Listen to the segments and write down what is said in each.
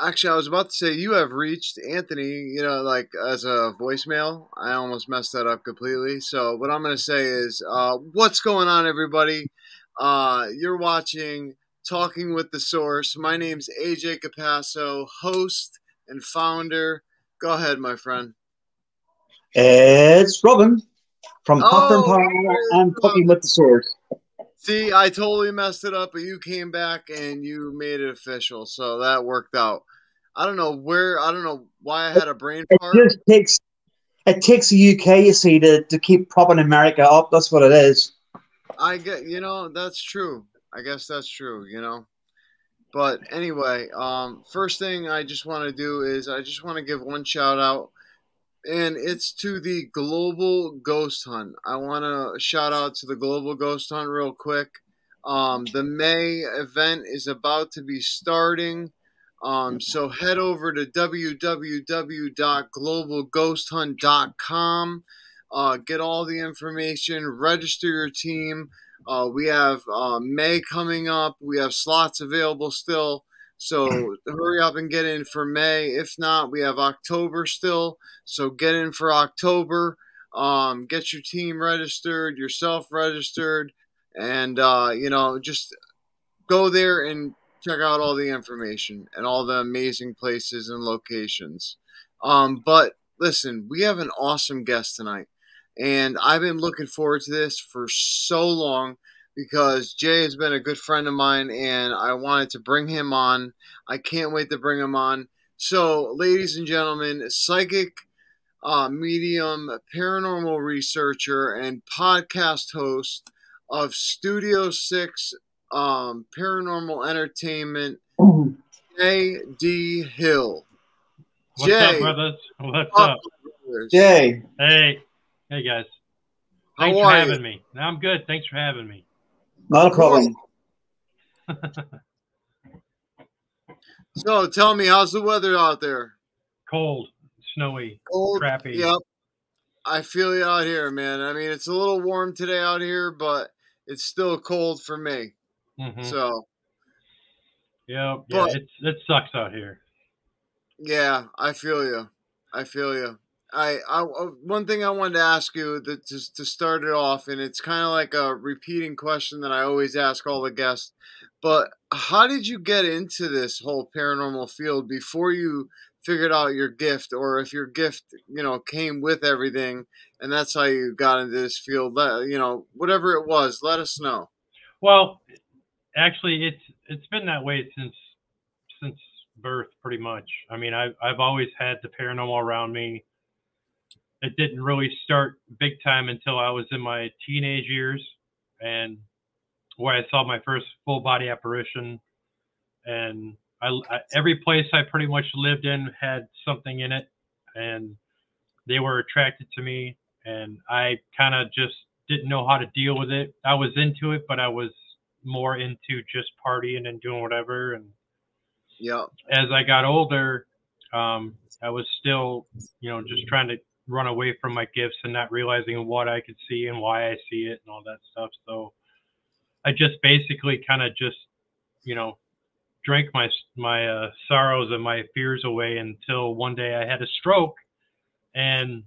actually, I was about to say you have reached Anthony. You know, like as a voicemail. I almost messed that up completely. So what I'm going to say is, uh, what's going on, everybody? Uh, you're watching Talking with the Source. My name's AJ Capasso, host and founder. Go ahead, my friend. It's Robin from Oh, Popcorn and Talking with the Source. See, I totally messed it up, but you came back and you made it official, so that worked out. I don't know where, I don't know why I had a brain It fart. It just takes it takes the UK, you see, to, to keep propping America up. That's what it is. I get, you know, that's true. I guess that's true, you know. But anyway, um, first thing I just want to do is I just want to give one shout out, and it's to the Global Ghost Hunt. I want to shout out to the Global Ghost Hunt real quick. Um, the May event is about to be starting. Um, so head over to www.globalghosthunt.com. Uh, get all the information, register your team. Uh, we have uh, May coming up. We have slots available still. So hurry up and get in for May. If not, we have October still. So get in for October. Um, get your team registered, yourself registered, and uh, you know just go there and check out all the information and all the amazing places and locations. Um, but listen, we have an awesome guest tonight, and I've been looking forward to this for so long because Jay has been a good friend of mine, and I wanted to bring him on. I can't wait to bring him on. So, ladies and gentlemen, psychic uh, medium, paranormal researcher, and podcast host of Studio Six um, Paranormal Entertainment, J.D. Hill. What's Jay. up, brothers? What's Fuck up? brothers. Jay, Hey, hey guys. How Thanks for having you? me. I'm good. Thanks for having me. Not a problem. So, tell me, how's the weather out there? Cold, snowy, Cold. crappy. Yep. I feel you out here, man. I mean, it's a little warm today out here, but it's still cold for me. hmm So, yeah, yeah. but- It's it sucks out here. yeah, I feel you. I feel you. I, I uh, one thing I wanted to ask you that to, to start it off, and it's kind of like a repeating question that I always ask all the guests. But how did you get into this whole paranormal field before you figured out your gift, or if your gift, you know, came with everything, and that's how you got into this field? Let, you know, whatever it was, let us know. Well, actually, it's it's been that way since since birth, pretty much. I mean, I've I've always had the paranormal around me. It didn't really start big time until I was in my teenage years, and where I saw my first full body apparition. And I, I every place I pretty much lived in had something in it, and they were attracted to me, and I kind of just didn't know how to deal with it. I was into it, but I was more into just partying and doing whatever. And Yep. as I got older, um, I was still, you know, just trying to run away from my gifts and not realizing what I could see and why I see it and all that stuff. So I just basically kind of just, you know, drank my my uh, sorrows and my fears away until one day I had a stroke, and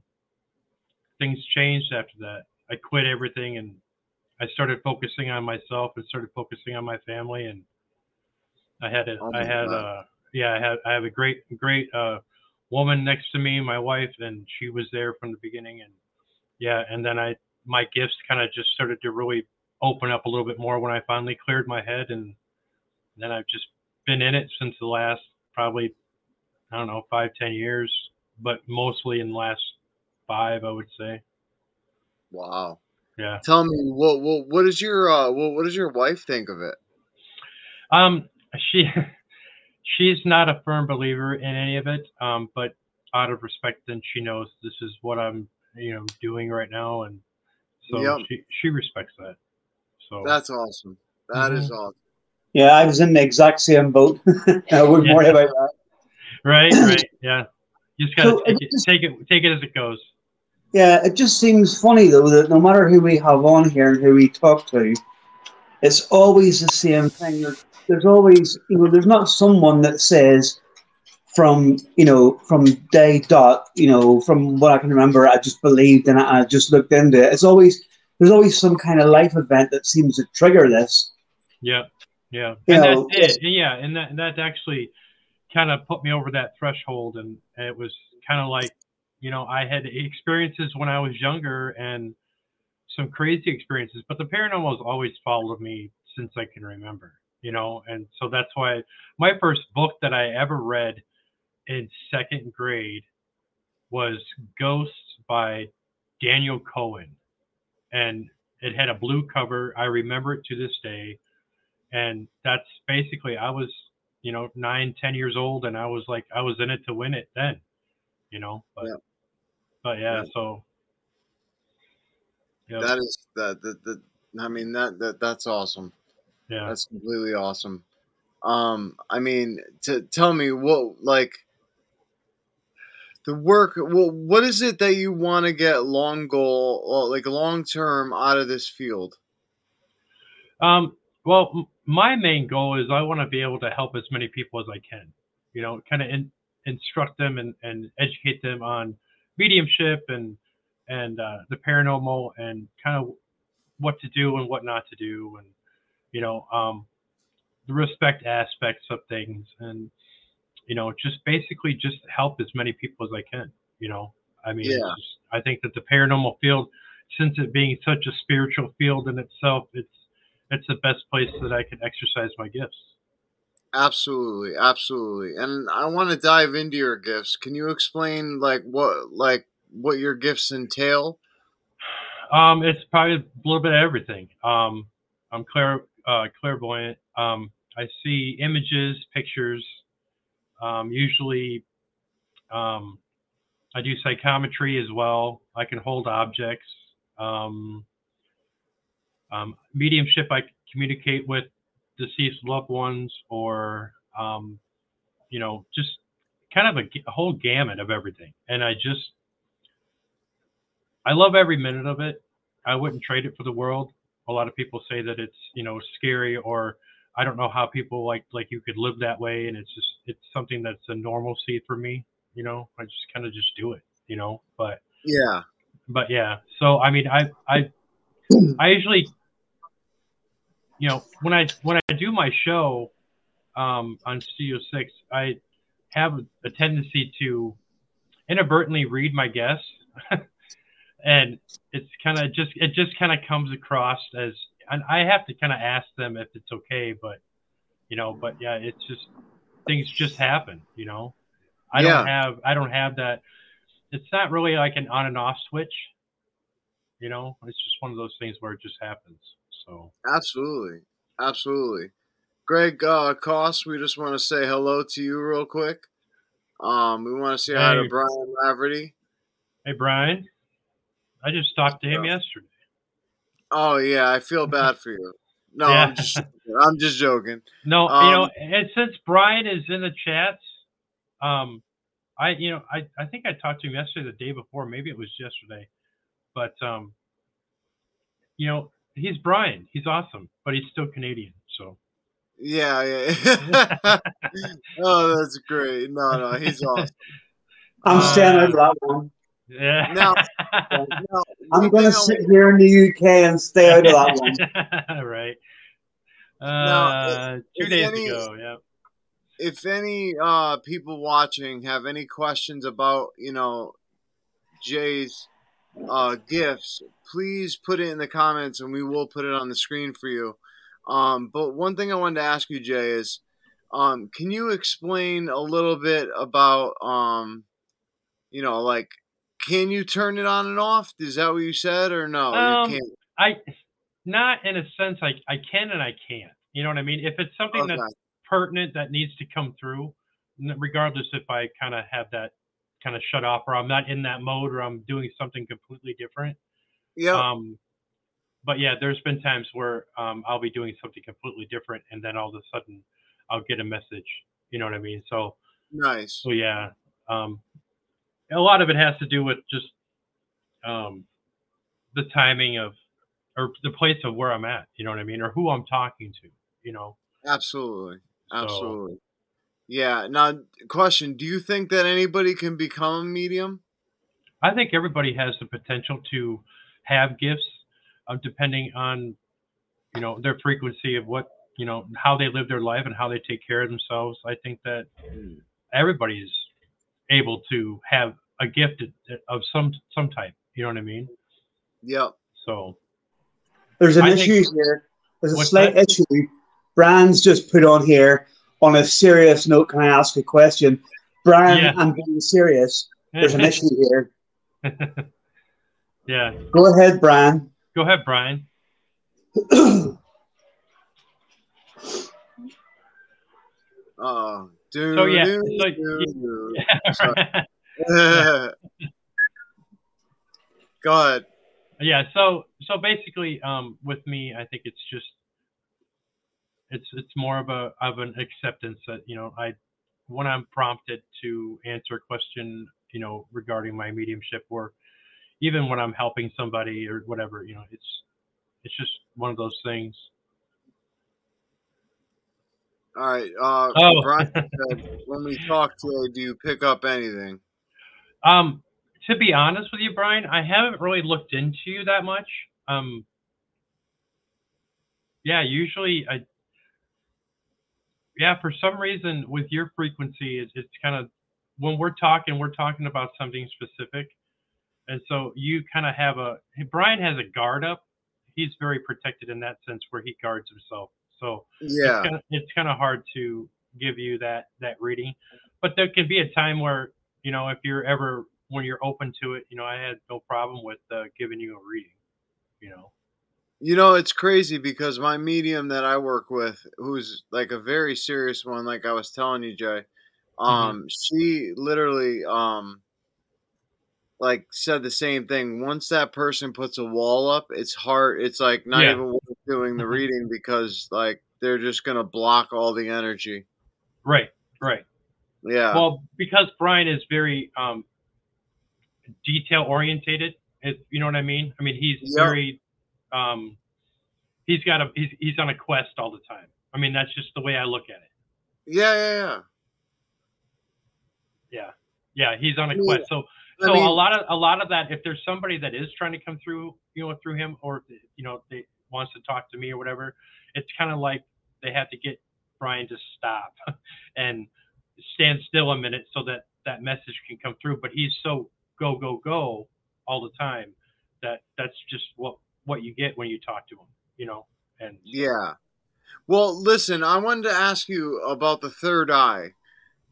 things changed after that. I quit everything and I started focusing on myself and started focusing on my family and I had a, Oh I had God. uh yeah, I have I have a great great uh woman next to me, my wife, and she was there from the beginning and yeah, and then I my gifts kind of just started to really open up a little bit more when I finally cleared my head and then I've just been in it since the last probably I don't know, five, ten years, but mostly in the last five I would say. Wow. Yeah. Tell me what what what does your uh what, what does your wife think of it? Um, she she's not a firm believer in any of it. Um, but out of respect, then she knows this is what I'm you know doing right now, and so Yep. she she respects that. So That's awesome. That is awesome. Yeah, I was in the exact same boat. I wouldn't Yeah. worry about that. right, right, yeah. You just gotta So, take it it, just- take it, take it as it goes. Yeah, it just seems funny though that no matter who we have on here and who we talk to, it's always the same thing. There's, there's always, you know, there's not someone that says from, you know, from day dot, you know, from what I can remember, I just believed and it. I just looked into it. It's always there's always some kind of life event that seems to trigger this. Yeah, yeah, You and know, that's it. Yeah, and that that actually kind of put me over that threshold, and, and it was kind of like, you know, I had experiences when I was younger and some crazy experiences, but the paranormal has always followed me since I can remember, you know, and so that's why my first book that I ever read in second grade was Ghosts by Daniel Cohen, and it had a blue cover. I remember it to this day and that's basically i was you know nine ten years old and i was like i was in it to win it then you know but Yeah. but yeah, Yeah. so yeah That is that that, that I mean that, that that's awesome. Yeah That's completely awesome. Um, I mean, to tell me what like the work. Well, what is it that you want to get long goal, like long term, out of this field? um well m- my main goal is i want to be able to help as many people as i can you know kind of in, instruct them and, and educate them on mediumship and and uh, the paranormal and kind of what to do and what not to do and you know um, the respect aspects of things and you know just basically just help as many people as i can you know i mean Yeah. just- i think that the paranormal field since it being such a spiritual field in itself it's it's the best place that i can exercise my gifts Absolutely, absolutely. And I want to dive into your gifts. Can you explain like what like what your gifts entail? Um, it's probably a little bit of everything. Um, I'm clair uh, clairvoyant. Um, I see images, pictures. Um, usually, um, I do psychometry as well. I can hold objects. Um, um, mediumship, I communicate with deceased loved ones, or um, you know, just kind of a whole gamut of everything. And I just I love every minute of it. I wouldn't trade it for the world. A lot of people say that it's, you know, scary or I don't know how people like like you could live that way and it's just it's something that's a normalcy for me, you know. I just kind of just do it, you know. But Yeah, but yeah. So I mean, I I I usually you know, when I when I do my show um on Studio 6, I have a tendency to inadvertently read my guests. and it's kind of just it just kind of comes across as and I have to kind of ask them if it's okay, but you know, but yeah, it's just things just happen, you know. I Yeah. don't have I don't have that. It's not really like an on and off switch, you know. It's just one of those things where it just happens. So absolutely, absolutely. Greg uh, Koss, we just want to say hello to you real quick. Um, we want to say hi to Brian Laverty. hey, Brian, I just talked to him Yeah. yesterday. Oh yeah, I feel bad for you. No, Yeah. I'm just I'm just joking. No, you Um, know, and since Brian is in the chats, um, I, you know, I, I think I talked to him yesterday, the day before, maybe it was yesterday, but, um, you know, he's Brian. He's awesome, but he's still Canadian. So, Yeah, yeah. oh, that's great. No, no, he's awesome. I'm Uh, staying out that one. Yeah. Now- Now, I'm going to sit here in the UK and stay out of that one. right. Now, Uh, two if days any- ago. Yeah. if any uh people watching have any questions about you know jay's uh gifts please put it in the comments and we will put it on the screen for you um but one thing i wanted to ask you jay is um can you explain a little bit about um you know like can you turn it on and off is that what you said or no Um, can't I not in a sense I I can and I can't. You know what I mean? If it's something Okay. that's pertinent that needs to come through, regardless if I kind of have that kind of shut off or I'm not in that mode or I'm doing something completely different. Yep. Um, but yeah, there's been times where um, I'll be doing something completely different, and then all of a sudden I'll get a message. You know what I mean? So, nice. so yeah, um, a lot of it has to do with just um, the timing of or the place of where I'm at. You know what I mean, or who I'm talking to. You know. Absolutely. So- Absolutely. Yeah. Now, question: Do you think that anybody can become a medium? I think everybody has the potential to have gifts, uh, depending on, you know, their frequency of what, you know, how they live their life and how they take care of themselves. I think that everybody's able to have a gift of some some type. You know what I mean? Yep. So There's an I issue think- here. There's a slight that? issue. Brian's just put on here. On a serious note, can I ask a question? Brian, Yeah. I'm being serious. There's an issue here. yeah. Go ahead, Brian. Go ahead, Brian. Oh, dude. So, yeah, dude, so- dude, dude. Go ahead. yeah so so basically um with me i think it's just it's it's more of a of an acceptance that you know i when i'm prompted to answer a question you know regarding my mediumship or even when i'm helping somebody or whatever you know it's it's just one of those things All right. Uh, Oh. Brian said, when we talk today, do you pick up anything? Um, to be honest with you, Brian, I haven't really looked into you that much. Um, yeah, usually I, yeah, for some reason with your frequency, it's, it's kind of when we're talking, we're talking about something specific, and so you kind of have a. Brian has a guard up. He's very protected in that sense, where he guards himself. So Yeah. it's kind of, it's kind of hard to give you that that reading but there can be a time where you know if you're ever when you're open to it you know i had no problem with uh, giving you a reading you know You know, it's crazy because my medium that I work with, who's like a very serious one, like I was telling you, Jay, um, she literally um like said the same thing. Once that person puts a wall up, it's hard it's like not Yeah. even worth doing the reading because like they're just gonna block all the energy. right right Yeah. well because brian is very um detail orientated you know what i mean i mean he's Yeah. very um he's got a he's, he's on a quest all the time i mean that's just the way i look at it yeah, yeah, yeah. yeah yeah he's on a mean, quest so I so mean- a lot of a lot of that if there's somebody that is trying to come through you know through him or you know they wants to talk to me or whatever it's kind of like they have to get brian to stop and stand still a minute so that that message can come through but he's so go go go all the time that that's just what what you get when you talk to him you know and Yeah. Well, listen, I wanted to ask you about the third eye.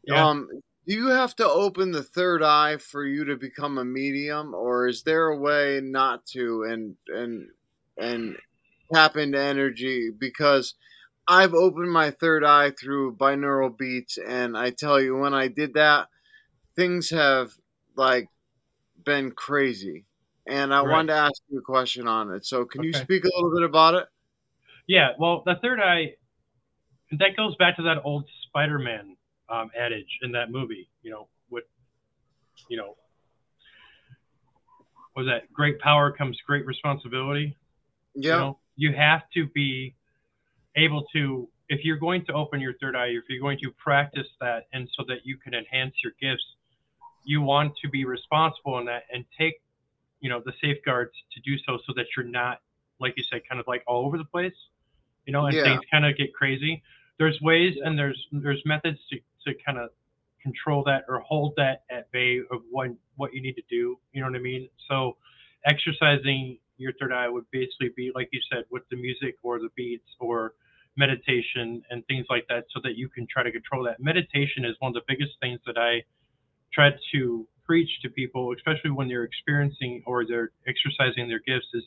Yeah. Um, do you have to open the third eye for you to become a medium, or is there a way not to and and and tap into energy? Because I've opened my third eye through binaural beats, and I tell you, when I did that, things have like been crazy. And I Right. wanted to ask you a question on it. So, can you speak a little bit about it? Yeah, well, the third eye, that goes back to that old Spider-Man um, adage in that movie. You know, with, you know, was that great power comes great responsibility. Yeah. You know, you have to be able to, if you're going to open your third eye, if you're going to practice that, and so that you can enhance your gifts, you want to be responsible in that and take, you know, the safeguards to do so, so that you're not, like you said, kind of like all over the place, you know, and Yeah. things kind of get crazy. There's ways and there's there's methods to, to kind of control that or hold that at bay of what what you need to do. You know what I mean? So exercising your third eye would basically be like you said with the music or the beats or meditation and things like that so that you can try to control that meditation is one of the biggest things that i try to preach to people especially when they're experiencing or they're exercising their gifts is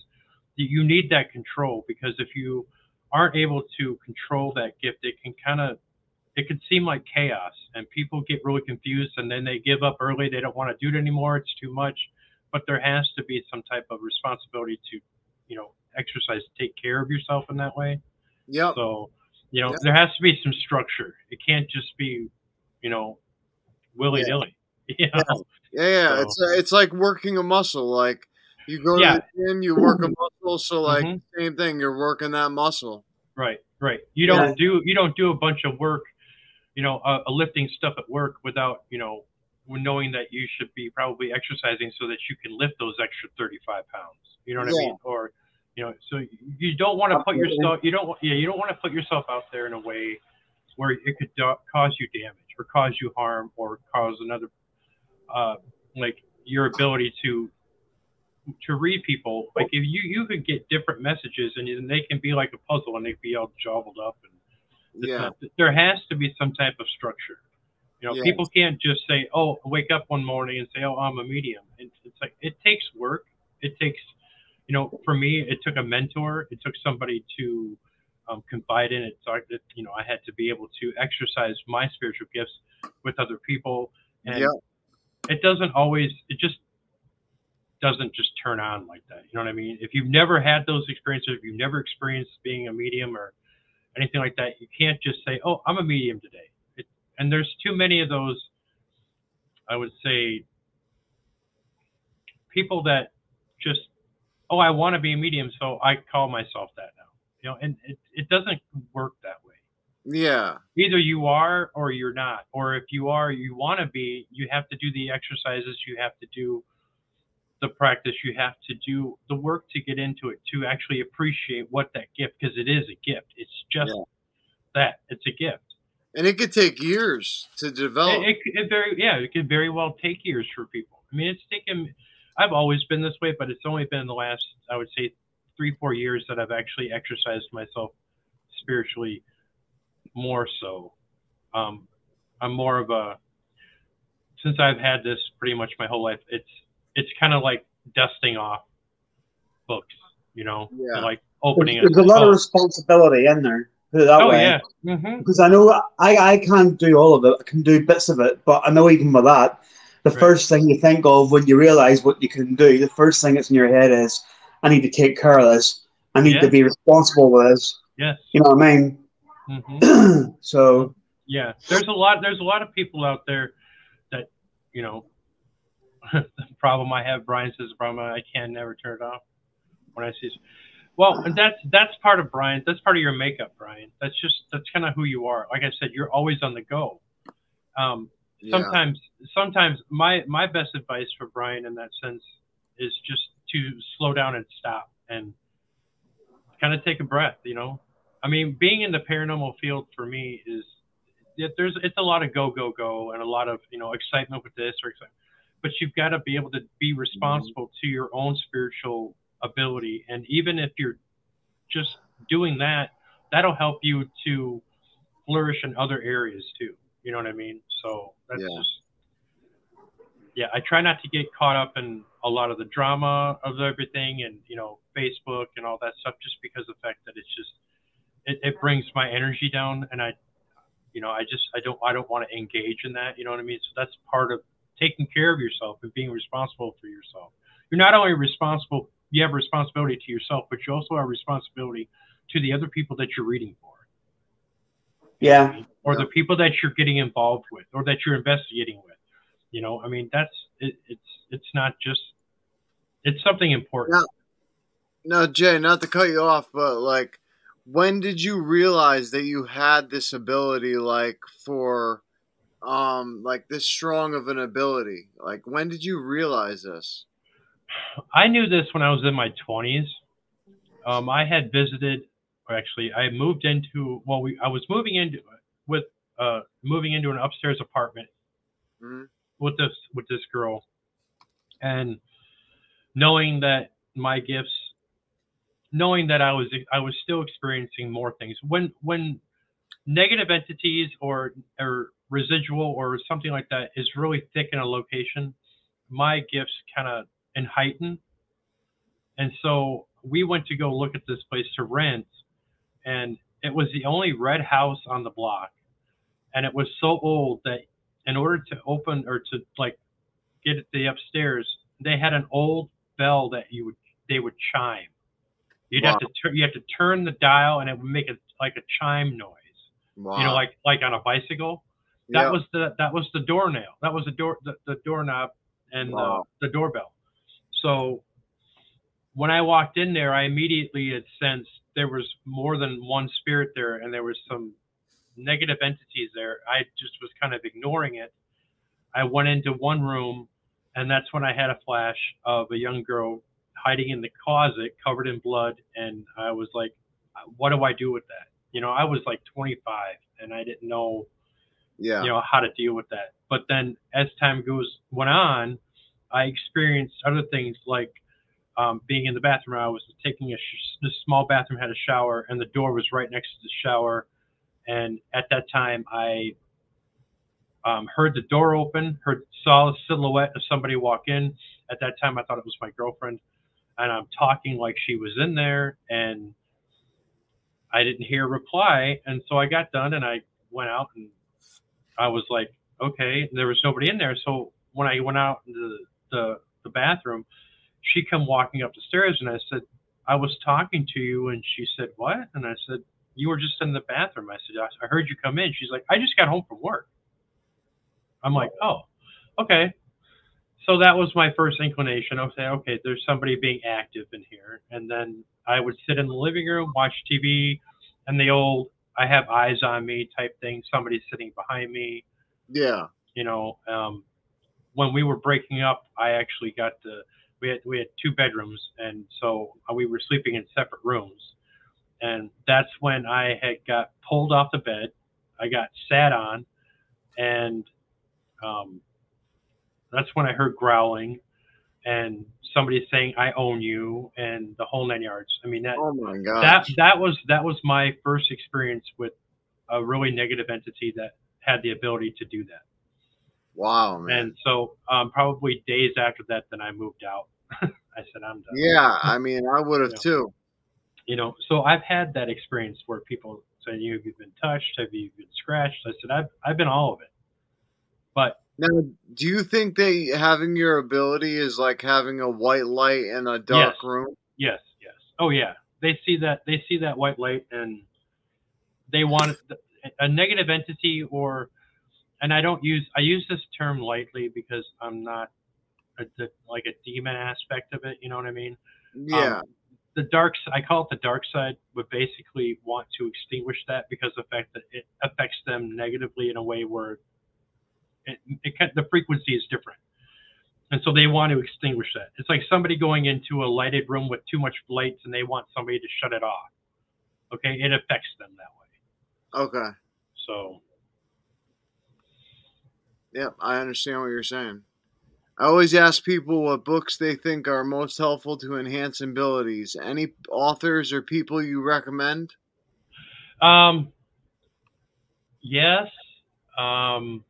that you need that control because if you aren't able to control that gift, it can kind of it can seem like chaos and people get really confused and then they give up early. They don't want to do it anymore. It's too much. But there has to be some type of responsibility to, you know, exercise, take care of yourself in that way. Yeah. So, you know, Yep. there has to be some structure. It can't just be, you know, willy nilly. You know? Yeah, yeah. So- It's uh, it's like working a muscle. Like you go Yeah. to the gym, you work a muscle. So like Mhm. same thing, you're working that muscle. Right, right. You don't Yeah. do you don't do a bunch of work, you know, uh, lifting stuff at work without you know knowing that you should be probably exercising so that you can lift those extra 35 pounds. You know what I mean? Or you know, so you don't want to put yourself you don't yeah you don't want to put yourself out there in a way where it could do- cause you damage or cause you harm or cause another uh, like your ability to to read people like if you you could get different messages and, they can be like a puzzle and they be all jumbled up and Yeah. not- there has to be some type of structure you know Yes. people can't just say oh wake up one morning and say oh i'm a medium it's, it's like it takes work it takes you know for me it took a mentor it took somebody to um, confide in it so that, you know i had to be able to exercise my spiritual gifts with other people and Yeah. it doesn't always it just doesn't just turn on like that. You know what I mean? If you've never had those experiences, if you've never experienced being a medium or anything like that, you can't just say, "Oh, I'm a medium today." And there's too many of those. I would say people that just, "Oh, I want to be a medium, so I call myself that now." You know, and it, it doesn't work that way Yeah. either you are or you're not or if you are you want to be you have to do the exercises you have to do the practice you have to do the work to get into it to actually appreciate what that gift because it is a gift it's just Yeah. that it's a gift And it could take years to develop. it, it, it very yeah it could very well take years for people i mean it's taken i've always been this way but it's only been the last i would say three four years that i've actually exercised myself spiritually more so um i'm more of a since i've had this pretty much my whole life it's it's kind of like dusting off books you know Yeah. like opening it. There's a lot of responsibility in there. Put it that oh way. yeah hmm Because I know I, I can't do all of it. I can do bits of it, but I know even with that, the Right. first thing you think of when you realize what you can do, the first thing that's in your head is, I need to take care of this. I need Yeah. to be responsible with this. yes You know what I mean? hmm so yeah there's a lot there's a lot of people out there that you know the problem i have brian says the problem i can never turn it off when i see well and that's that's part of brian that's part of your makeup brian. That's just that's kind of who you are. Like i said you're always on the go. Um yeah. sometimes sometimes my my best advice for brian in that sense is just to slow down and stop and kind of take a breath you know? I mean being in the paranormal field for me is there's it's a lot of go go go and a lot of you know excitement with this or excitement but you've got to be able to be responsible to your own spiritual ability. And even if you're just doing that that'll help you to flourish in other areas too. You know what i mean? So that's Yeah. just yeah i try not to get caught up in a lot of the drama of everything and you know facebook and all that stuff just because of the fact that it's just it, it brings my energy down and i you know i just i don't i don't want to engage in that you know what i mean? So that's part of taking care of yourself and being responsible for yourself. You're not only responsible you have a responsibility to yourself but you also have a responsibility to the other people that you're reading for yeah, or the people that you're getting involved with or that you're investigating with you know i mean that's it, it's it's not just it's something important No, Jay, not to cut you off, but like, when did you realize that you had this ability, like for, um, like this strong of an ability? Like, when did you realize this? I knew this when I was in my 20s. Um, I had visited, or actually, I moved into. Well, we I was moving into with uh, moving into an upstairs apartment Mhm. with this with this girl, and knowing that my gifts, knowing that I was I was still experiencing more things. When when negative entities or or residual or something like that is really thick in a location, my gifts kind of and heighten. And so we went to go look at this place to rent, and it was the only red house on the block, and it was so old that in order to open or to like get it the upstairs, they had an old bell that you would they would chime. You'd have to turn you have to turn the dial, and it would make a like a chime noise. Wow. You know, like like on a bicycle. That was the that was the doornail. That was the door the, the doorknob and Wow. the, the doorbell. So when I walked in there, I immediately had sensed there was more than one spirit there, and there was some negative entities there. I just was kind of ignoring it. I went into one room, and that's when I had a flash of a young girl hiding in the closet, covered in blood, and I was like, "What do I do with that?" You know, I was like 25, and I didn't know yeah. you know how to deal with that. But then as time goes went on, I experienced other things like um, being in the bathroom. I was taking a sh- this small bathroom had a shower, and the door was right next to the shower. And at that time, I um, heard the door open, heard saw a silhouette of somebody walk in. At that time, I thought it was my girlfriend, and I'm talking like she was in there, and I didn't hear a reply. And so I got done, and I went out and I was like, okay, there was nobody in there. So when I went out into the, the, bathroom, she come walking up the stairs and I said, I was talking to you. And she said, what? And I said, you were just in the bathroom. I said, I heard you come in. She's like, I just got home from work. I'm like, oh, okay. So that was my first inclination. I was saying, okay, there's somebody being active in here. And then I would sit in the living room, watch TV, and the old I have eyes on me type thing. Somebody's sitting behind me. Yeah. You know, um, when we were breaking up, I actually got the we had we had two bedrooms, and so we were sleeping in separate rooms. And that's when I had got pulled off the bed. I got sat on, and um, that's when I heard growling, and somebody saying "I own you" and the whole nine yards. I mean that Oh my god. that that was that was my first experience with a really negative entity that had the ability to do that. Wow, man. And so um, probably days after that, then I moved out. I said I'm done. yeah, I mean, I would have Yeah. too. You know, so I've had that experience where people say, "You have you been touched? Have you been scratched?" I said, "I've I've been all of it." But Now, do you think that having your ability is like having a white light in a dark Yes. room? yes, yes, oh yeah, they see that they see that white light and they want a negative entity or and I don't use I use this term lightly because I'm not a, the, like a demon aspect of it. You know what I mean? Yeah. Um, the dark I call it the dark side would basically want to extinguish that because of the fact that it affects them negatively in a way where it, it can, the frequency is different. And so they want to extinguish that. It's like somebody going into a lighted room with too much lights and they want somebody to shut it off. Okay, it affects them that way. okay. So Yep, I understand what you're saying. I always ask people what books they think are most helpful to enhance abilities. Any authors or people you recommend? Um, yes. Um,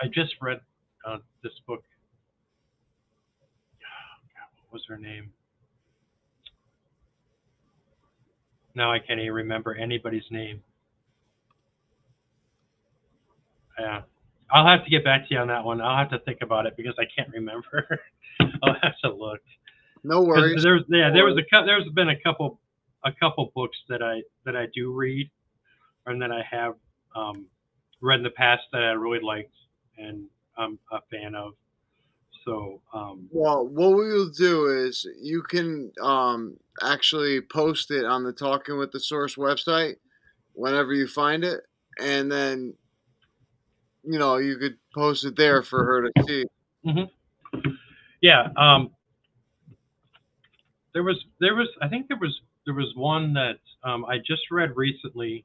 I just read uh, this book. God, what was her name? Now I can't even remember anybody's name. Yeah. I'll have to get back to you on that one. I'll have to think about it because I can't remember. I'll have to look. No worries. There's yeah, there was a there's been a couple a couple books that I that I do read, and that I have um, read in the past that I really liked and I'm a fan of. So um, Well, what we will do is you can um, actually post it on the Talking with the Source website whenever you find it, and then you know you could post it there for her to see. yeah, um, there was there was I think there was there was one that um, I just read recently,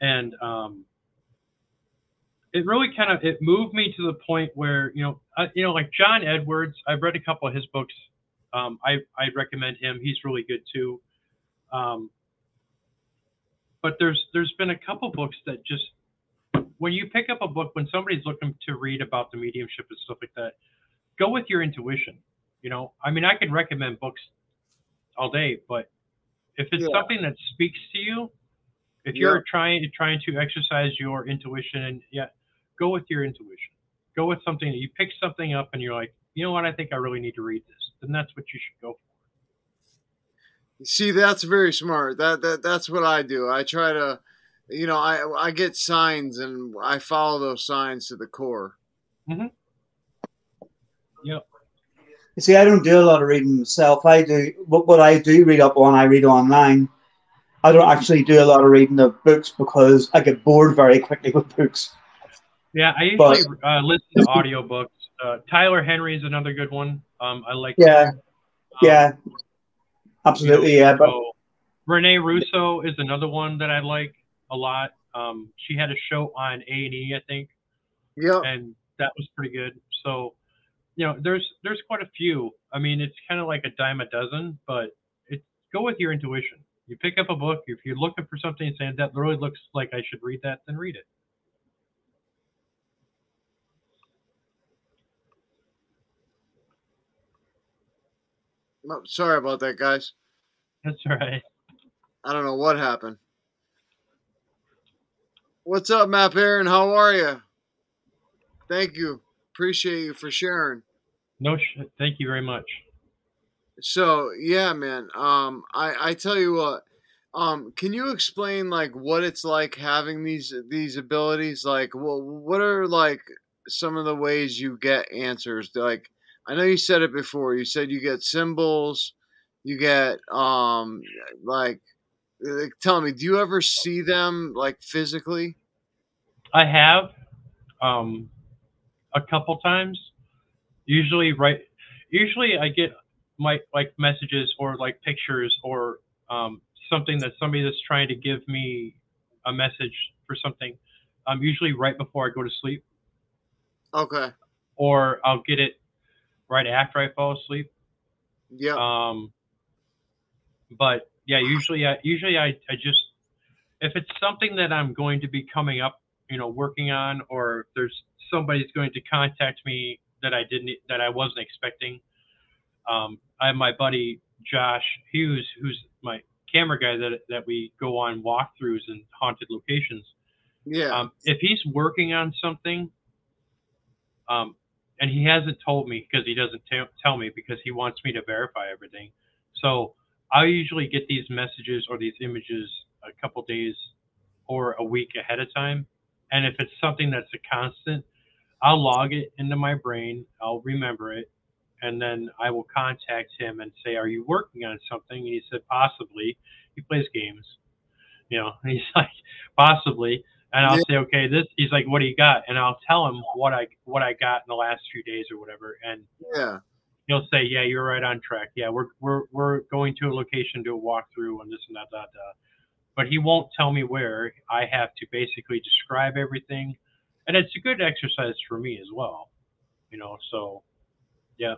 and um, it really kind of it moved me to the point where you know I, you know like John Edwards. I've read a couple of his books. Um, I I recommend him. He's really good too. Um, but there's there's been a couple books that just when you pick up a book when somebody's looking to read about the mediumship and stuff like that, go with your intuition. You know, I mean, I can recommend books all day, but if it's Yeah. something that speaks to you, if Yeah. you're trying trying to exercise your intuition, and yeah, go with your intuition. Go with something that you pick something up and you're like, you know what, I think I really need to read this. Then that's what you should go for. See, that's very smart. That that that's what I do. I try to, you know, I I get signs and I follow those signs to the core. Yep. You see, I don't do a lot of reading myself. I do what, what I do read up on. I read online. I don't actually do a lot of reading of books because I get bored very quickly with books. Yeah, I But- usually uh, listen to audiobooks. Uh, Tyler Henry is another good one. Um, I like. Yeah, Um, yeah, absolutely. Yeah, but So, Renee Russo is another one that I like a lot. Um, she had a show on A and E, I think, Yeah. and that was pretty good. So, you know, there's there's quite a few. I mean, it's kind of like a dime a dozen, but it go with your intuition. You pick up a book if you're looking for something and saying that really looks like I should read that, then read it. Oh, Sorry about that, guys. That's all right. I don't know what happened. What's up, Map Aaron? How are you? Thank you. Appreciate you for sharing. No, sh- thank you very much. So yeah, man. Um, I I tell you what. Um, can you explain like what it's like having these these abilities? Like, well, what are like some of the ways you get answers? Like, I know you said it before. You said you get symbols. You get um, like, like tell me, do you ever see them like physically? I have um, a couple times. Usually, right. Usually, I get my like messages or like pictures or um, something that somebody that's trying to give me a message for something. Um, usually right before I go to sleep, Okay. or I'll get it right after I fall asleep. Yeah. Um, but yeah, usually I usually I, I just if it's something that I'm going to be coming up, you know, working on, or if there's somebody's going to contact me that I didn't that I wasn't expecting. Um, I have my buddy Josh Hughes, who's my camera guy that that we go on walkthroughs in haunted locations. yeah. Um, if he's working on something, um, and he hasn't told me because he doesn't t- tell me because he wants me to verify everything. So I usually get these messages or these images a couple days or a week ahead of time. And if it's something that's a constant, I'll log it into my brain. I'll remember it. And then I will contact him and say, Are you working on something? And he said, Possibly. He plays games. You know, and he's like, Possibly and I'll say, okay, this. He's like, what do you got? And I'll tell him what I what I got in the last few days or whatever, and yeah. He'll say, yeah, you're right on track. Yeah, we're we're we're going to a location to a walkthrough and this and that, that, that. But he won't tell me where. I have to basically describe everything, and it's a good exercise for me as well. You know, so yeah.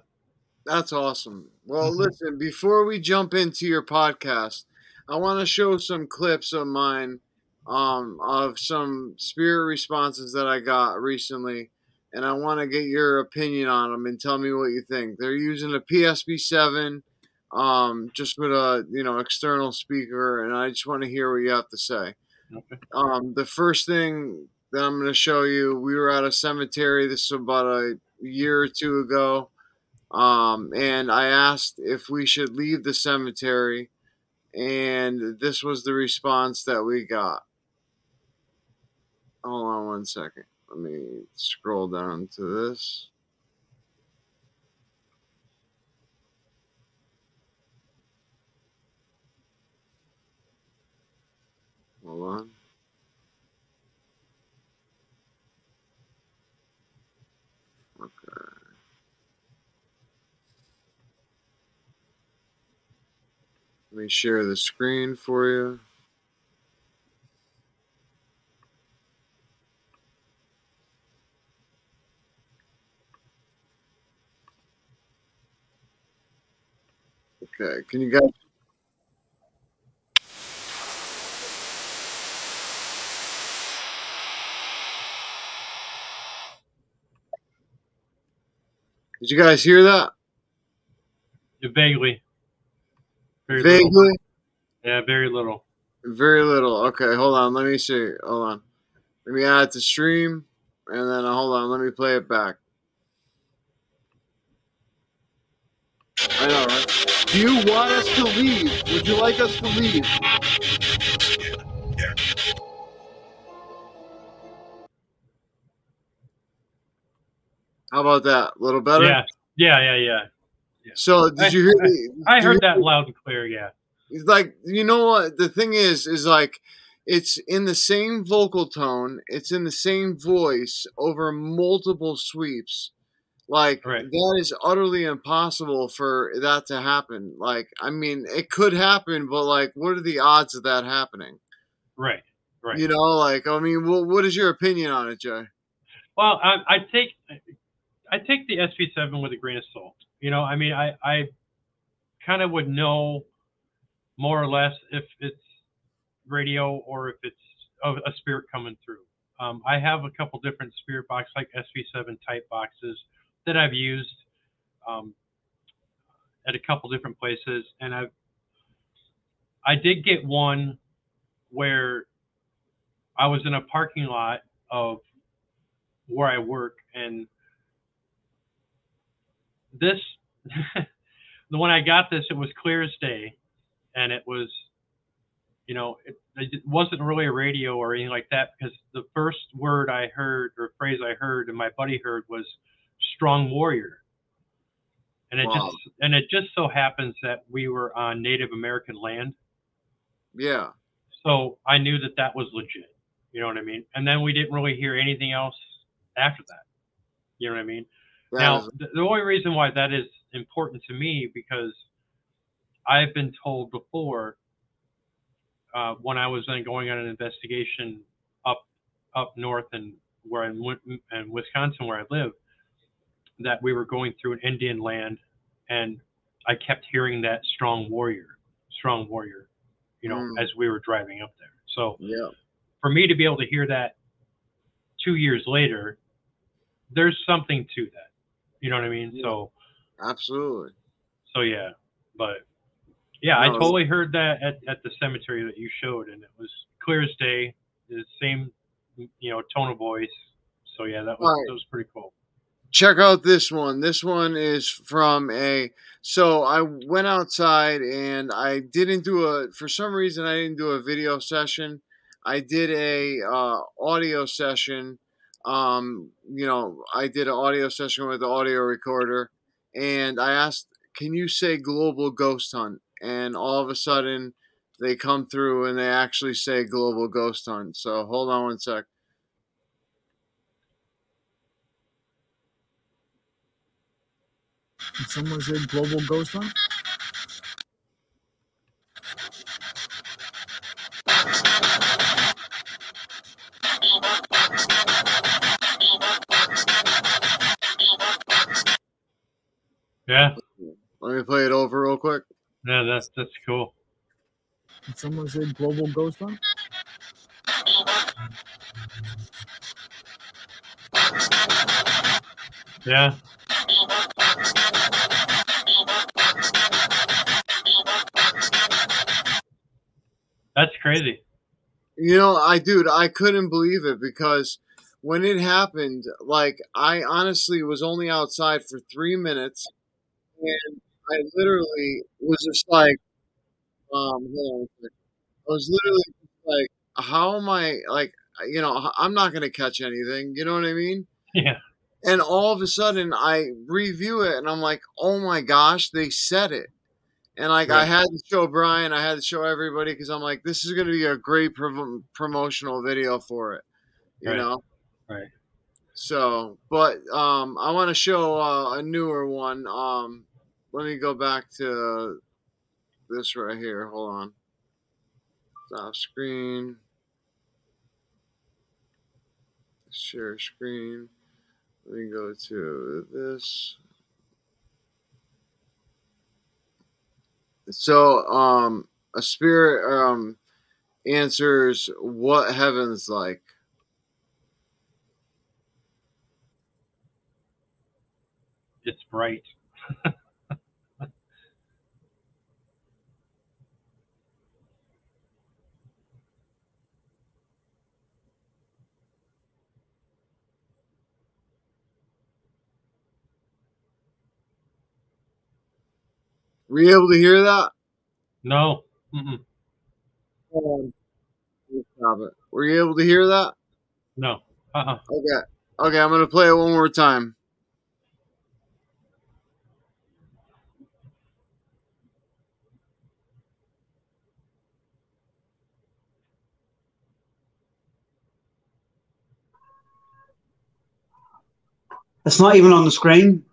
That's awesome. Well, Mhm. listen, before we jump into your podcast, I want to show some clips of mine um, of some spirit responses that I got recently, and I want to get your opinion on them and tell me what you think. They're using a PSB seven, um, just with a you know external speaker, and I just want to hear what you have to say. Okay. Um, the first thing that I'm going to show you, we were at a cemetery. This was about a year or two ago um, and I asked if we should leave the cemetery, and this was the response that we got. Hold on one second. Let me scroll down to this. Hold on. Okay. Let me share the screen for you. Okay, can you guys? Did you guys hear that? Vaguely. Very little. Vaguely. Yeah, very little. Very little. Okay, hold on. Let me see. Hold on. Let me add to stream, and then uh, hold on. Let me play it back. I know, right? Do you want us to leave? Would you like us to leave? How about that? A little better. Yeah, yeah, yeah, yeah. So did I- you hear the? I you heard that loud and clear. Yeah. It's like you know what the thing is is like it's in the same vocal tone it's in the same voice over multiple sweeps like Right. that is utterly impossible for that to happen like i mean it could happen but like what are the odds of that happening Right. Right. you know like i mean what, what is your opinion on it jay Well, I, I take I take the SB7 with a grain of salt. You know, I mean, I I kind of would know more or less if it's radio or if it's a, a spirit coming through. Um, I have a couple different spirit box like SB7 type boxes that I've used um, at a couple different places, and I've I did get one where I was in a parking lot of where I work, and this, the when I got this, it was clear as day, and it was, you know, it, it wasn't really a radio or anything like that because the first word I heard or phrase I heard and my buddy heard was "strong warrior," and it Wow. just and it just so happens that we were on Native American land, yeah so I knew that that was legit. You know what I mean? And then we didn't really hear anything else after that. You know what I mean? that now, is- the, the only reason why that is important to me because I've been told before uh, when I was then going on an investigation up up north and where in, in Wisconsin where I live that we were going through an Indian land and I kept hearing that strong warrior, strong warrior, you know, Mm. as we were driving up there. So yeah for me to be able to hear that two years later, there's something to that. You know what I mean? Yeah. So, absolutely so yeah, but yeah, I No, totally heard that at, at the cemetery that you showed, and it was clear as day, the same, you know, tone of voice. So yeah, that was Right. that was pretty cool. Check out this one. This one is from a. So I went outside and I didn't do a. For some reason, I didn't do a video session. I did a uh, audio session. Um, you know, I did an audio session with the audio recorder, and I asked, "Can you say global ghost hunt?" And all of a sudden, they come through and they actually say global ghost hunt. So hold on one sec. Did someone say global ghost hunt? Yeah, Let me play it over real quick. yeah, that's that's cool. Did someone say global ghost hunt? Yeah, that's crazy. You know, I dude, I couldn't believe it because when it happened, like I honestly was only outside for three minutes, and I literally was just like, um, hold on. I was literally like, how am I like, you know, I'm not gonna catch anything, you know what I mean? Yeah, And all of a sudden, I review it, and I'm like, oh my gosh, they said it. And like I had to show Brian, I had to show everybody because I'm like, this is going to be a great pro- promotional video for it, you Right. know. Right. So, but um, I want to show uh, a newer one. Um, let me go back to this right here. Hold on. Stop screen. Share screen. Let me go to this. So, um, a spirit um answers what heaven's like. it's bright. Were you able to hear that? No. Mm-mm. Um, Stop it. Were you able to hear that? No. Uh-uh. Okay. Okay, I'm gonna play it one more time. It's not even on the screen.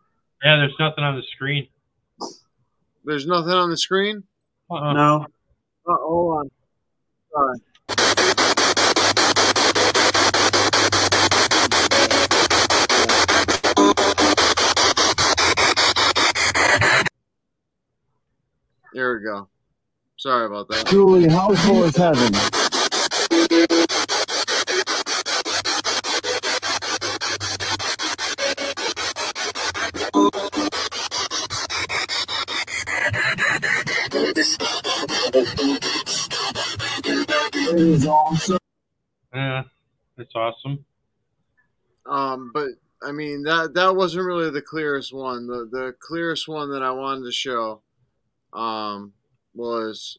Yeah, there's nothing on the screen. There's nothing on the screen. Uh-uh. No. Oh, hold on. Sorry. There we go. Sorry about that. Julie, how full is heaven? Awesome. Um, but I mean that that wasn't really the clearest one. The the clearest one that I wanted to show, um, was,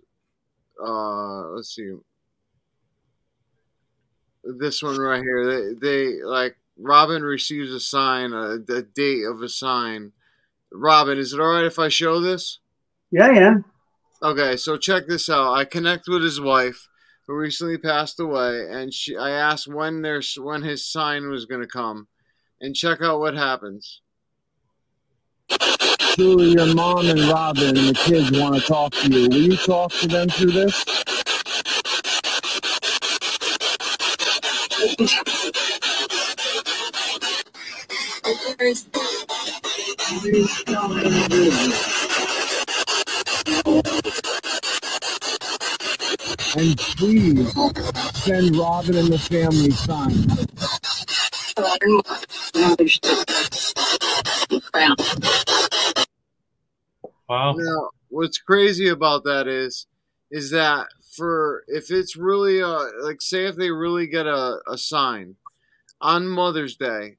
uh, let's see, this one right here. They they like Robin receives a sign, a, a date of a sign. Robin, is it all right if I show this? Yeah, yeah. Okay, so check this out. I connect with his wife, who recently passed away, and she. I asked when there's when his sign was gonna come, and check out what happens. Julie, your mom and Robin and the kids want to talk to you. Will you talk to them through this? And please send Robin and the family signs. Wow. Now, what's crazy about that is, is that for if it's really uh like say if they really get a, a sign on Mother's Day,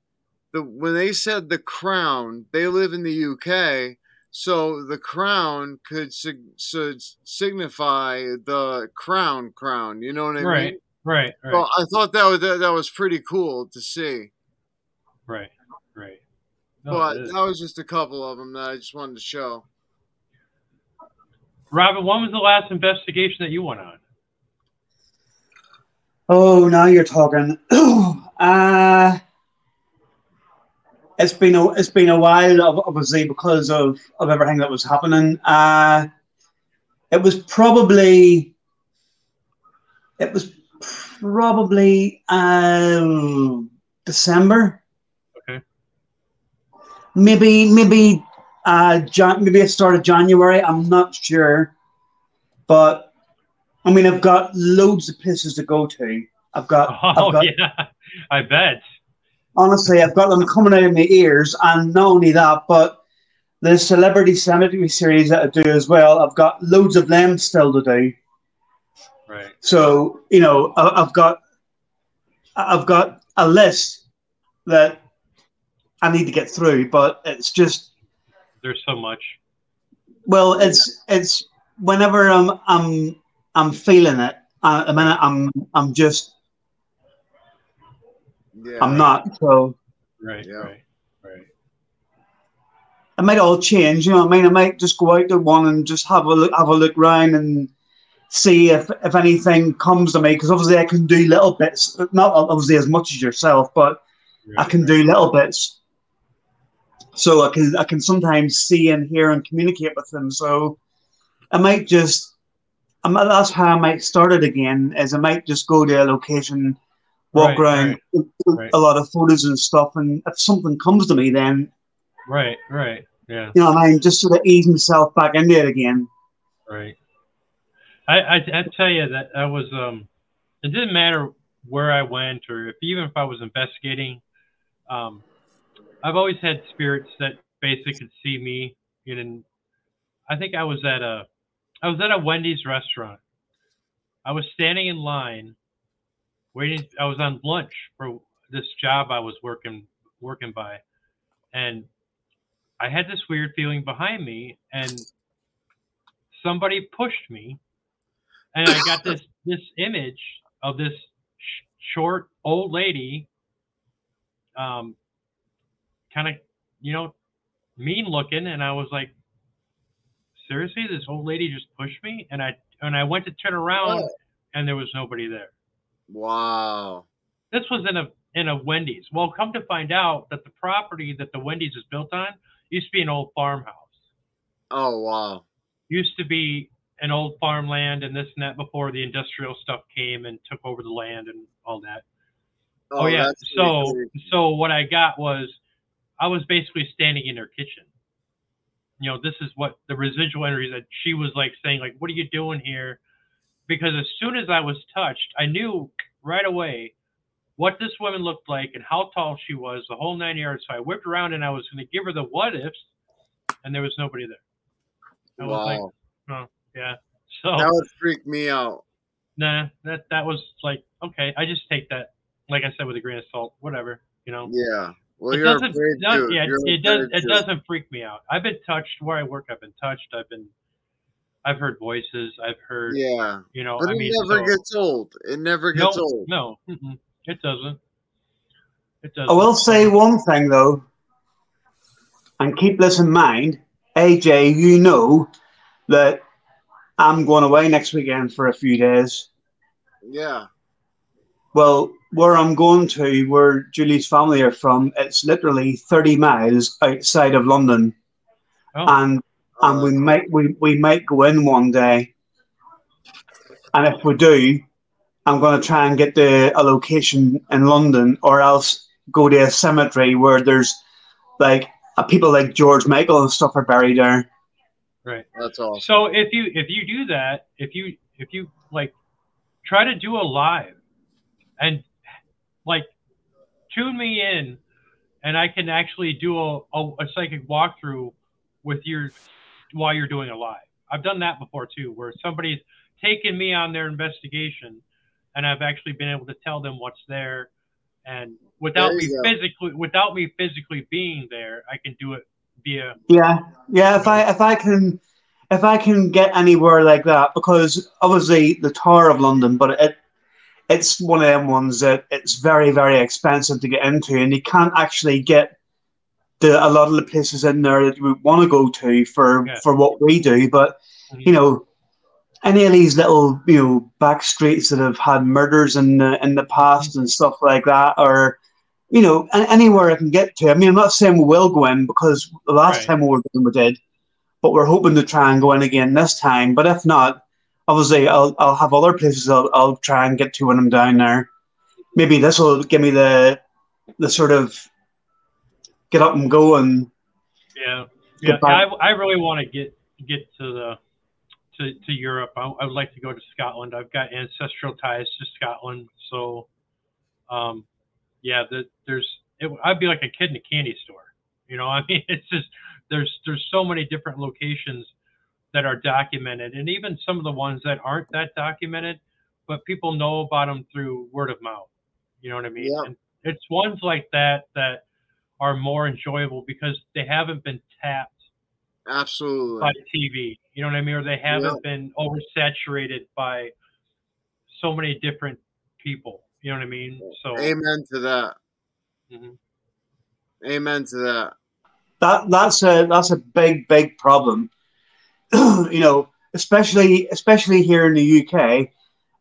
the when they said the crown, they live in the UK, so the crown could sig- should signify the crown crown. You know what I Right. mean? Right. Right. Well, I thought that was that, that was pretty cool to see. right. Right. No, but it is. that was just a couple of them that I just wanted to show. Robin, when was the last investigation that you went on? Oh, now you're talking. uh, it's been a it's been a while, ob- obviously, because of of everything that was happening. Uh, it was probably it was probably uh, December. Okay. Maybe maybe uh, Jan- maybe it started January. I'm not sure, but I mean, I've got loads of places to go to. I've got, Oh I've got yeah, I bet. Honestly, I've got them coming out of my ears, and not only that, but the celebrity cemetery series that I do as well. I've got loads of them still to do. Right. So you know, I- I've got, I've got a list that I need to get through, but it's just There's so much. well, it's it's whenever I'm I'm I'm feeling it. uh, I mean, I'm I'm just Yeah. I'm not so. Right. Yeah. Right. Right. it might all change. You know, what I mean, I might just go out to one and just have a look, have a look round and see if if anything comes to me. Because obviously, I can do little bits, not obviously as much as yourself, but I can right. do little bits. So I can I can sometimes see and hear and communicate with them. So I might just. I might, that's how I might start it again. Is I might just go to a location, walk Right, around, right, a lot of photos and stuff, and if something comes to me, then Right. Right. Yeah. you know, what I mean, just sort of ease myself back into it again. Right. I, I I tell you that I was um it didn't matter where I went or if even if I was investigating, um I've always had spirits that basically could see me. You know, I think I was at a I was at a Wendy's restaurant. I was standing in line waiting I was on lunch for this job I was working working by and I had this weird feeling behind me and somebody pushed me, and I got this this image of this sh- short old lady, um, kind of you know mean looking, and I was like, seriously, this old lady just pushed me, and I and I went to turn around, Oh. and there was nobody there. Wow. This was in a in a Wendy's. Well, come to find out that the property that the Wendy's is built on used to be an old farmhouse. Oh wow. Used to be an old farmland and this and that before the industrial stuff came and took over the land and all that. Oh, oh yeah. So pretty so what I got was I was basically standing in her kitchen. You know, this is what the residual energy that she was like saying, like, what are you doing here? Because as soon as I was touched, I knew right away what this woman looked like and how tall she was, the whole nine yards. So I whipped around and I was going to give her the what ifs, and there was nobody there. I was like, wow. yeah. So that would freak me out. nah, that that was like okay. I just take that, like I said, with a grain of salt. Whatever, you know. Yeah. Well, it you're doesn't. brave no, dude. yeah, You're it does. It dude. doesn't freak me out. I've been touched where I work. I've been touched. I've been. I've heard voices. I've heard. Yeah. You know. But I it mean, never so- gets old. It never no, gets old. no, it doesn't. It doesn't. I will say one thing though, and keep this in mind. AJ, you know that I'm going away next weekend for a few days. Yeah. Well, where I'm going to, where Julie's family are from, it's literally 30 miles outside of London, Oh, and and we might we, we might go in one day. And if we do, I'm going to try and get the a location in London, or else go to a cemetery where there's like uh, people like George Michael and stuff are buried there. right. that's awesome. So if you if you do that, if you if you like try to do a live and like tune me in and I can actually do a, a, a psychic walkthrough with your while you're doing a live. I've done that before too, where somebody's taken me on their investigation and I've actually been able to tell them what's there and without There me go. physically without me physically being there, I can do it via Yeah, yeah. If I if I can if I can get anywhere like that, because obviously the Tower of London, but it it's one of them ones that it's very very expensive to get into, and you can't actually get the a lot of the places in there that we want to go to for Yeah. for what we do. But mm-hmm. you know, any of these little you know back streets that have had murders in the in the past mm-hmm. and stuff like that, or you know, anywhere I can get to. I mean, I'm not saying we will go in because the last Right. time we were going, we did, but we're hoping to try and go in again this time. But if not, obviously, I'll I'll have other places I'll, I'll try and get to when I'm down there. Maybe this will give me the the sort of get up and go and Yeah, yeah. I, I really want to get get to the to, to Europe. I, I would like to go to Scotland. I've got ancestral ties to Scotland, so um, yeah. The, there's it, I'd be like a kid in a candy store. You know, I mean, it's just there's there's so many different locations that are documented, and even some of the ones that aren't that documented, but people know about them through word of mouth. You know what I mean? Yeah. And it's ones like that that are more enjoyable because they haven't been tapped Absolutely. by TV. You know what I mean? Or they haven't been oversaturated by so many different people. You know what I mean? So Amen to that. Mhm. Amen to that. that that's a that's a big big problem. you know, especially especially here in the UK.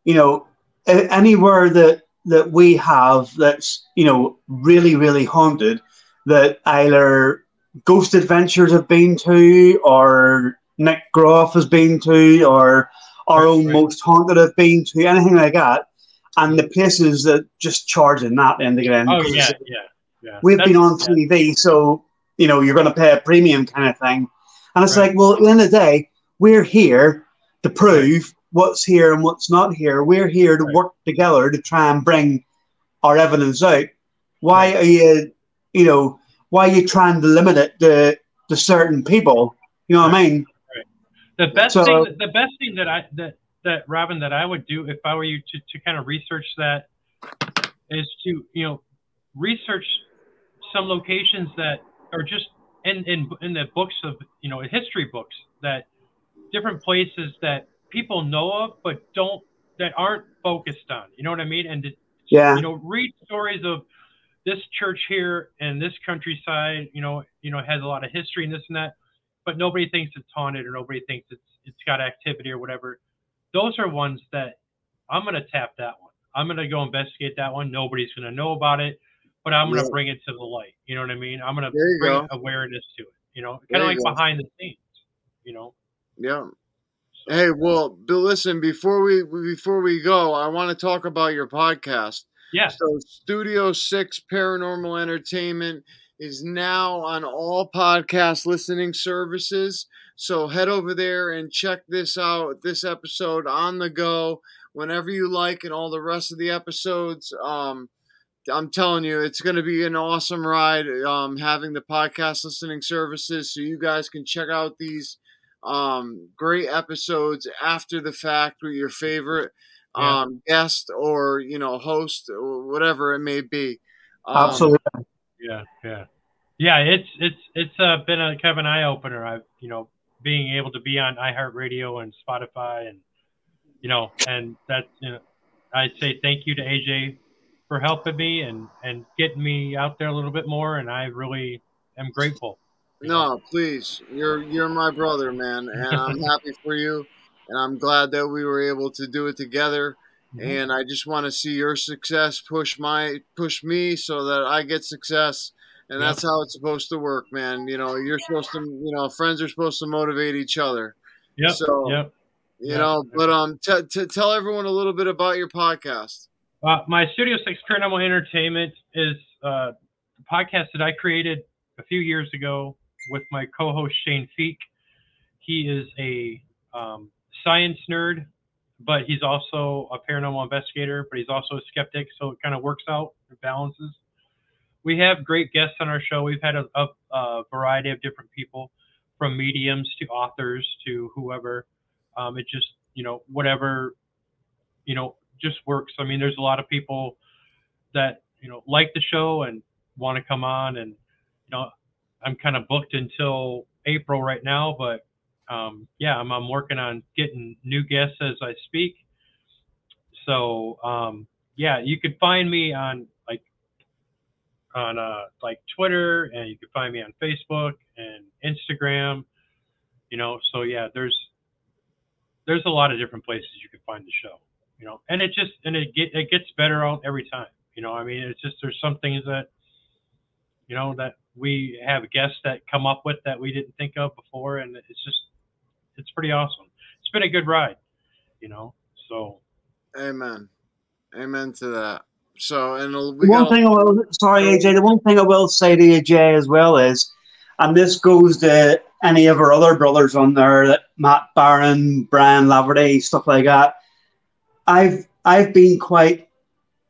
You know, anywhere that that we have that's you know really really haunted that either Ghost Adventures have been to or Nick Groff has been to or our own Right. most haunted have been to anything like that. And the places that just charging that end to get in. oh yeah, yeah, yeah. we've been on That's- yeah. TV, so you know you're going to pay a premium kind of thing. And it's Right. like, well, at the end of the day, we're here to prove what's here and what's not here. We're here to Right. work together to try and bring our evidence out. Why are you, you know, why are you trying to limit it to, to certain people? You know what I mean? The best So- thing, the best thing that I that that Robin that I would do if I were you to to kind of research that is to you know research some locations that are just in in in the books of you know history books that different places that people know of but don't that aren't focused on. You know what I mean? And to, Yeah. you know, read stories of this church here and this countryside. You know, you know, has a lot of history and this and that, but nobody thinks it's haunted or nobody thinks it's it's got activity or whatever. Those are ones that I'm gonna tap that one. I'm gonna go investigate that one. Nobody's gonna know about it, but I'm gonna Yeah. bring it to the light. You know what I mean? I'm gonna bring go. awareness to it. You know, kind of like go. behind the scenes. You know. Yeah. Hey, well, Bill, listen. Before we before we go, I want to talk about your podcast. Yeah. So, Studio Six Paranormal Entertainment is now on all podcast listening services. So head over there and check this out. This episode on the go whenever you like, and all the rest of the episodes. Um, I'm telling you, it's going to be an awesome ride. Um, having the podcast listening services, so you guys can check out these um, great episodes after the fact with your favorite Yeah. um, guest or you know host or whatever it may be. Um, Absolutely. Yeah, yeah, yeah. It's it's it's uh, been a kind of an eye opener. I've you know being able to be on iHeartRadio and Spotify and you know and that's you know I say thank you to AJ for helping me and and getting me out there a little bit more. And I really am grateful. you know. No, please, you're you're my brother, man, and I'm happy for you, and I'm glad that we were able to do it together. Mhm. And I just want to see your success push my push me so that I get success. And Yep. that's how it's supposed to work, man. You know, you're supposed to, you know, friends are supposed to motivate each other. Yeah. so- yep. You Yeah. know, but um, t- t- tell everyone a little bit about your podcast. Uh, my Studio Six Paranormal Entertainment is uh, a podcast that I created a few years ago with my co-host Shane Feek. He is a um, science nerd, but he's also a paranormal investigator. But he's also a skeptic, so it kind of works out. Balances. We have great guests on our show. We've had a, a, a variety of different people, from mediums to authors to whoever. Um, it just you know whatever you know just works. I mean, there's a lot of people that you know like the show and want to come on, and you know, I'm kind of booked until April right now, but um, yeah, I'm, I'm working on getting new guests as I speak. So um, yeah, you could find me on like on uh, like Twitter, and you can find me on Facebook and Instagram. You know, so yeah, there's there's a lot of different places you can find the show you know, and it just and it get it gets better out every time. You know, I mean, it's just there's some things that you know that we have guests that come up with that we didn't think of before, and it's just it's pretty awesome. It's been a good ride, you know. So Amen. Amen to that. So, and we The one got thing I will, sorry, AJ, the one thing I will say to you, Jay, as well is, and this goes to any of our other brothers on there, that Matt Barron, Brian Laverty, stuff like that. I've I've been quite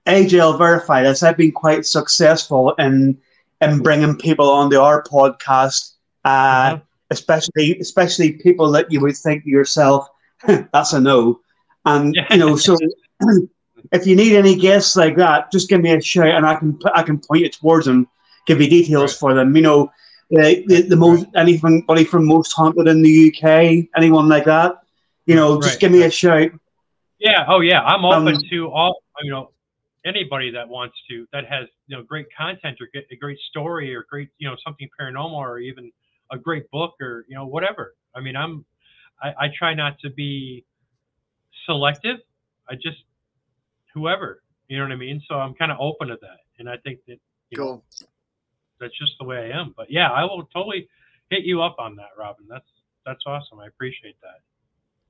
AJ will verify this. I've been quite successful in in bringing people onto our podcast, uh, Uh-huh. Especially especially people that you would think to yourself, that's a no, and you know so. If you need any guests like that, just give me a shout, and I can I can point you towards them, give you details Right. for them. You know, the the, the most anybody from Most Haunted in the UK, anyone like that. You know, just Right, give me a shout. yeah, oh yeah, I'm open Um, to all you know anybody that wants to that has you know great content or get a great story or great you know something paranormal or even a great book or you know whatever. I mean, I'm I, I try not to be selective. I just whoever you know what I mean. So I'm kind of open to that, and I think that you know cool. that's just the way I am. But yeah, I will totally hit you up on that, Robin. That's that's awesome. I appreciate that.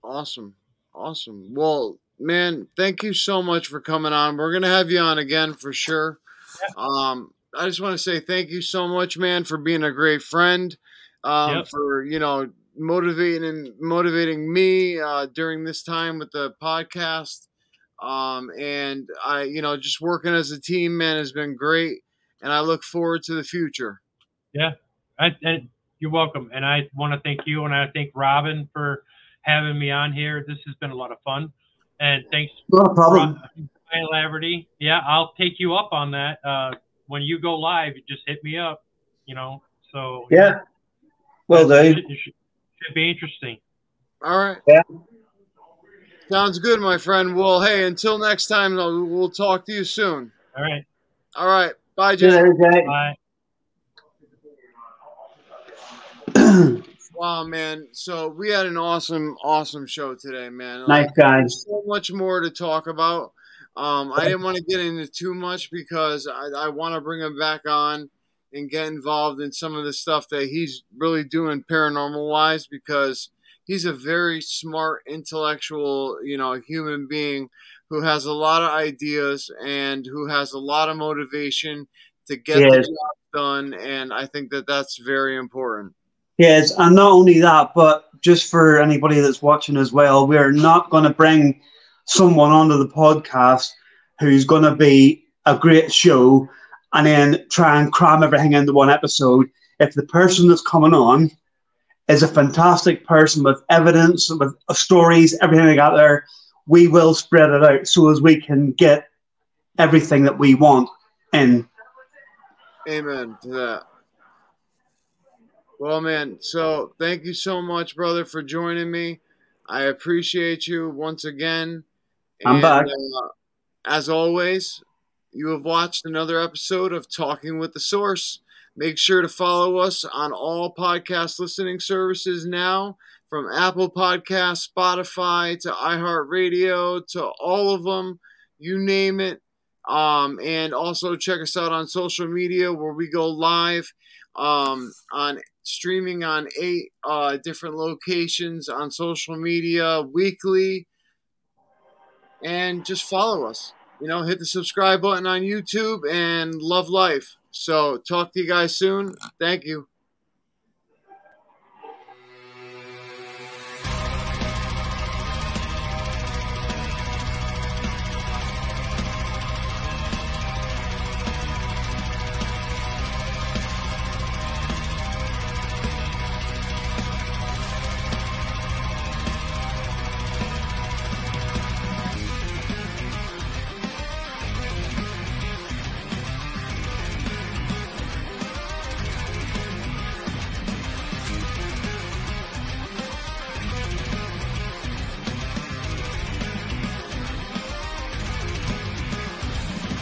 Awesome. Awesome. Well, man, thank you so much for coming on. We're gonna have you on again for sure. Um, I just want to say thank you so much, man, for being a great friend. Um, Yep. for you know motivating and motivating me uh, during this time with the podcast. Um, and I, you know, just working as a team, man, has been great, and I look forward to the future. Yeah, I, and you're welcome. And I want to thank you and I thank Robin for having me on here. This has been a lot of fun. And thanks, Not a problem. Brian Laverty. Yeah, I'll take you up on that. Uh, when you go live, just hit me up, you know. So Yeah, well, it, do. should, it should, should be interesting. All right. Yeah. Sounds good, my friend. Well, hey, until next time, uh, we'll talk to you soon. All right. All right. Bye, Jay. Bye. Wow, man. So we had an awesome, awesome show today, man. nice guys. so much more to talk about. Um, I didn't want to get into too much because I, I want to bring him back on and get involved in some of the stuff that he's really doing paranormal wise because he's a very smart, intellectual, you know, human being who has a lot of ideas and who has a lot of motivation to get the job done. And I think that that's very important. Yes, and not only that, but just for anybody that's watching as well, we're not going to bring someone onto the podcast who's going to be a great show and then try and cram everything into one episode. If the person that's coming on is a fantastic person with evidence, with stories, everything they got there, we will spread it out so as we can get everything that we want in. Amen to that. Well, man, so thank you so much, brother, for joining me. I appreciate you once again. I'm back. Uh, as always, you have watched another episode of Talking with the Source. Make sure to follow us on all podcast listening services now, from Apple Podcasts, Spotify to iHeartRadio to all of them. You name it. Um, and also check us out on social media where we go live um, on streaming on eight uh, different locations on social media weekly. And just follow us. You know, hit the subscribe button on YouTube and love life. So, talk to you guys soon. Thank you.